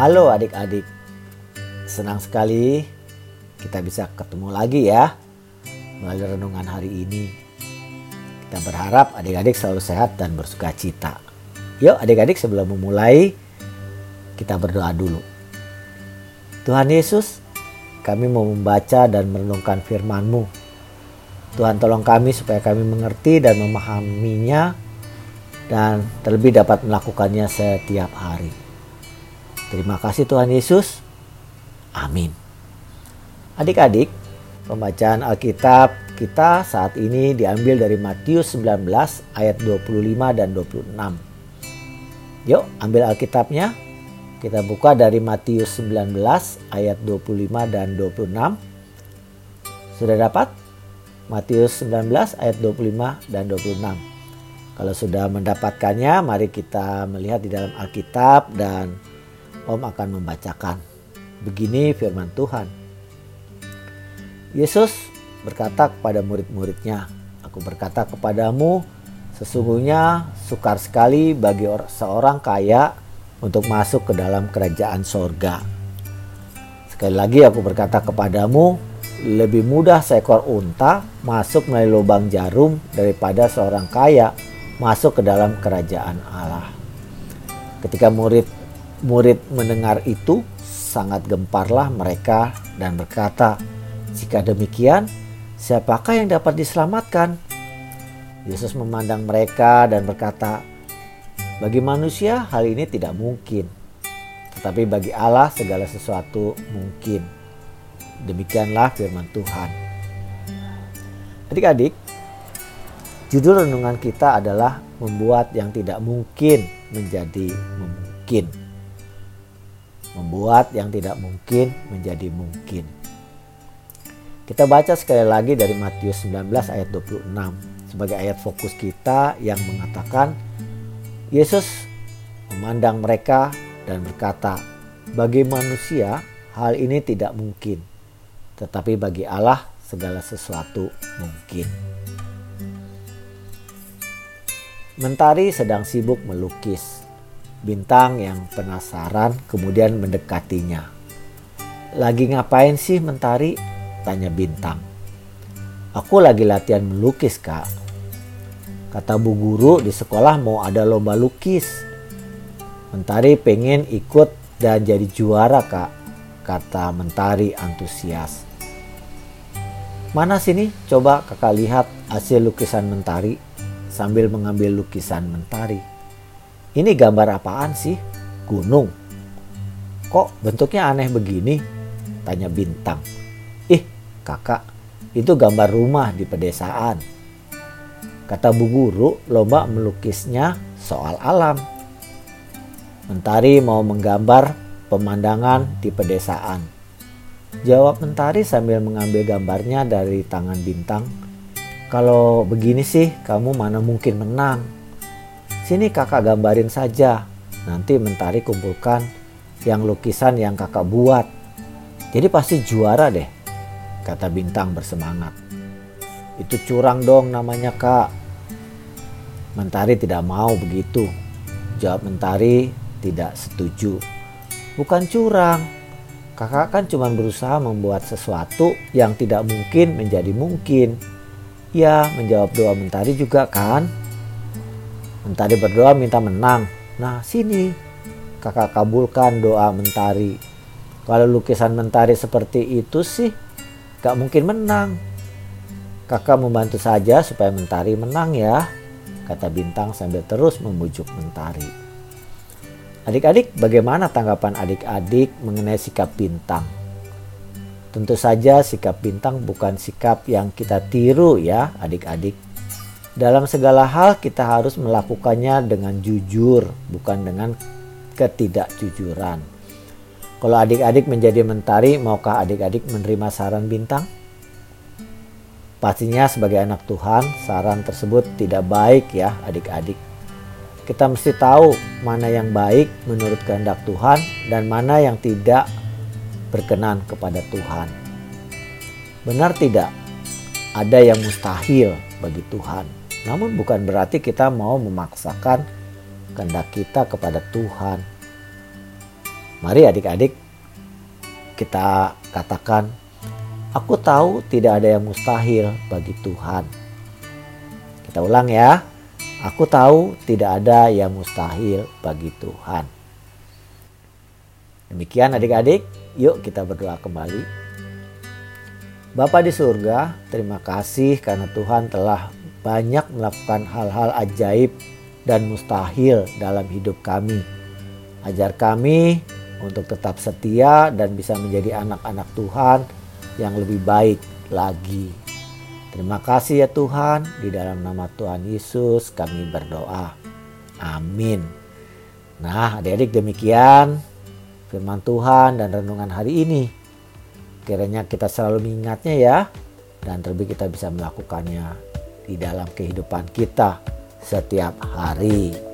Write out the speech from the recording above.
Halo adik-adik, senang sekali kita bisa ketemu lagi ya melalui renungan hari ini. Kita berharap adik-adik selalu sehat dan bersuka cita. Yuk adik-adik sebelum memulai kita berdoa dulu. Tuhan Yesus, kami mau membaca dan merenungkan firman-Mu. Tuhan tolong kami supaya kami mengerti dan memahaminya dan terlebih dapat melakukannya setiap hari. Terima kasih Tuhan Yesus. Amin. Adik-adik, pembacaan Alkitab kita saat ini diambil dari Matius 19 ayat 25 dan 26. Yuk, ambil Alkitabnya. Kita buka dari Matius 19 ayat 25 dan 26. Sudah dapat? Matius 19 ayat 25 dan 26. Kalau sudah mendapatkannya, mari kita melihat di dalam Alkitab dan Om akan membacakan. Begini firman Tuhan. Yesus berkata kepada murid-muridnya, Aku berkata kepadamu, sesungguhnya sukar sekali bagi seorang kaya untuk masuk ke dalam kerajaan sorga. Sekali lagi aku berkata kepadamu, lebih mudah seekor unta masuk melalui lubang jarum daripada seorang kaya masuk ke dalam kerajaan Allah. Ketika murid Murid mendengar itu sangat gemparlah mereka dan berkata, "Jika demikian, siapakah yang dapat diselamatkan?" Yesus memandang mereka dan berkata, "Bagi manusia hal ini tidak mungkin, tetapi bagi Allah segala sesuatu mungkin." Demikianlah firman Tuhan. Adik-adik, judul renungan kita adalah membuat yang tidak mungkin menjadi mungkin membuat yang tidak mungkin menjadi mungkin. Kita baca sekali lagi dari Matius 19 ayat 26 sebagai ayat fokus kita yang mengatakan Yesus memandang mereka dan berkata, "Bagi manusia hal ini tidak mungkin, tetapi bagi Allah segala sesuatu mungkin." Mentari sedang sibuk melukis Bintang yang penasaran kemudian mendekatinya. Lagi ngapain sih Mentari? Tanya Bintang. Aku lagi latihan melukis kak. Kata bu guru di sekolah mau ada lomba lukis. Mentari pengen ikut dan jadi juara kak. Kata Mentari antusias. Mana sini coba kakak lihat hasil lukisan Mentari sambil mengambil lukisan Mentari. Ini gambar apaan sih? Gunung. Kok bentuknya aneh begini? Tanya Bintang. Ih, kakak, itu gambar rumah di pedesaan. Kata bu guru, lomba melukisnya soal alam. Mentari mau menggambar pemandangan di pedesaan. Jawab Mentari sambil mengambil gambarnya dari tangan Bintang. Kalau begini sih, kamu mana mungkin menang? Sini kakak gambarin saja. Nanti mentari kumpulkan yang lukisan yang kakak buat. Jadi pasti juara deh, kata Bintang bersemangat. Itu curang dong namanya kak. Mentari tidak mau begitu. Jawab Mentari tidak setuju. Bukan curang. Kakak kan cuma berusaha membuat sesuatu yang tidak mungkin menjadi mungkin. Ya, menjawab doa Mentari juga kan. Mentari berdoa minta menang. Nah sini kakak kabulkan doa Mentari. Kalau lukisan Mentari seperti itu sih gak mungkin menang. Kakak membantu saja supaya Mentari menang ya, kata Bintang sambil terus membujuk Mentari. Adik-adik, bagaimana tanggapan adik-adik mengenai sikap Bintang? Tentu saja sikap Bintang bukan sikap yang kita tiru ya adik-adik dalam segala hal kita harus melakukannya dengan jujur, bukan dengan ketidakjujuran. Kalau adik-adik menjadi mentari, maukah adik-adik menerima saran bintang? Pastinya sebagai anak Tuhan, saran tersebut tidak baik ya adik-adik. Kita mesti tahu mana yang baik menurut kehendak Tuhan dan mana yang tidak berkenan kepada Tuhan. Benar tidak? Ada yang mustahil bagi Tuhan. Namun bukan berarti kita mau memaksakan kehendak kita kepada Tuhan. Mari adik-adik kita katakan, aku tahu tidak ada yang mustahil bagi Tuhan. Kita ulang ya. Aku tahu tidak ada yang mustahil bagi Tuhan. Demikian adik-adik, yuk kita berdoa kembali. Bapa di surga, terima kasih karena Tuhan telah banyak melakukan hal-hal ajaib dan mustahil dalam hidup kami. Ajar kami untuk tetap setia dan bisa menjadi anak-anak Tuhan yang lebih baik lagi. Terima kasih ya Tuhan, di dalam nama Tuhan Yesus kami berdoa. Amin. Nah, adik-adik demikian firman Tuhan dan renungan hari ini. Kiranya kita selalu mengingatnya ya, dan terlebih kita bisa melakukannya di dalam kehidupan kita setiap hari.